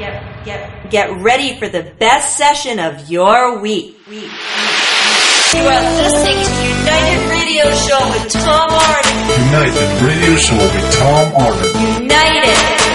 get, get, get ready for the best session of your week. week. You are listening to United Radio Show with Tom Arden. United Radio Show with Tom Arden. United.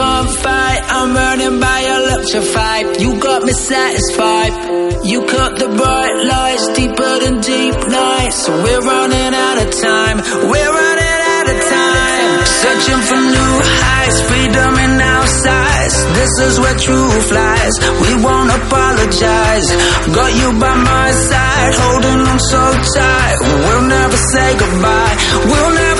So confident. I'm burning by electrified. You got me satisfied. You cut the bright lights deeper than deep nights. So we're running out of time. We're running out of time. Searching for new heights, freedom in our sights. This is where truth lies. We won't apologize. Got you by my side, holding on so tight. We'll never say goodbye. We'll never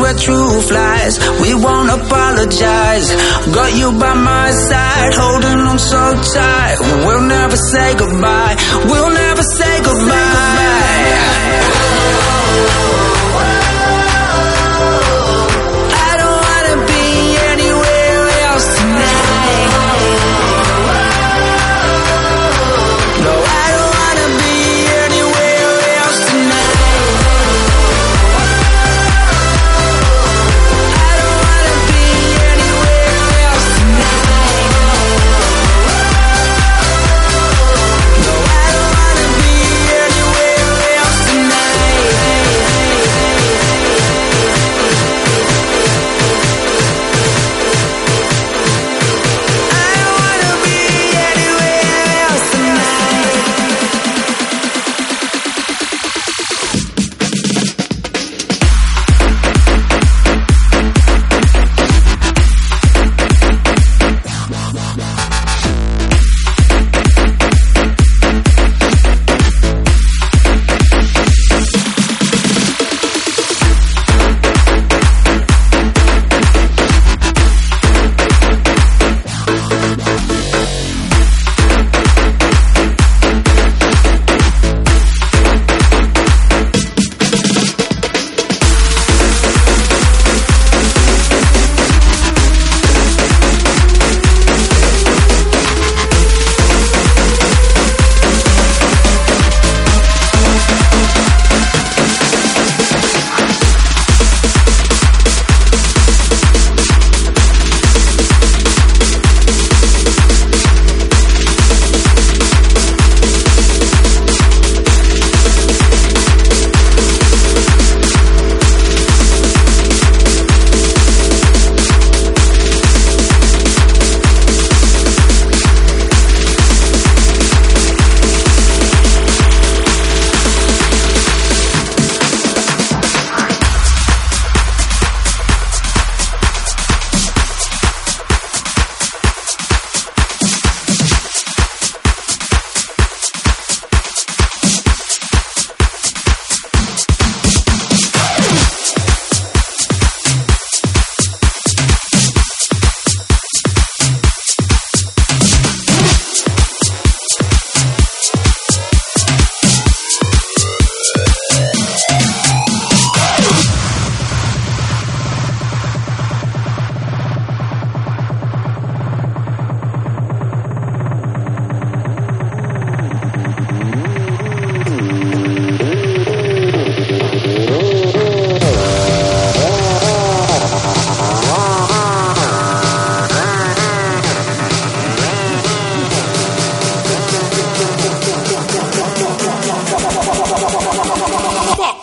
Where truth lies. We won't apologize. Got you by my side, holding on so tight. We'll never say goodbye. We'll never say goodbye.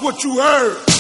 What you heard.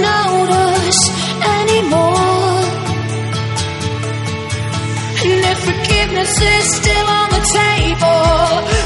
notice anymore. And if forgiveness is still on the table.